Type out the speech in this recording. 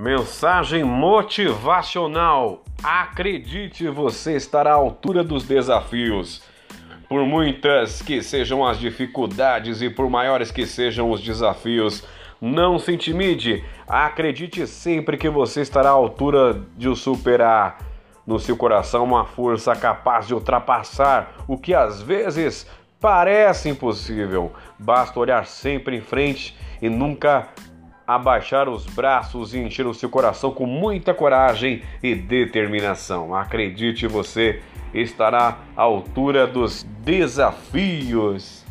Mensagem motivacional. Acredite, você estará à altura dos desafios. Por muitas que sejam as dificuldades e por maiores que sejam os desafios, não se intimide. Acredite sempre que você estará à altura de o superar. No seu coração, uma força capaz de ultrapassar o que às vezes parece impossível. Basta olhar sempre em frente e nunca abaixar os braços e encher o seu coração com muita coragem e determinação. Acredite, você estará à altura dos desafios.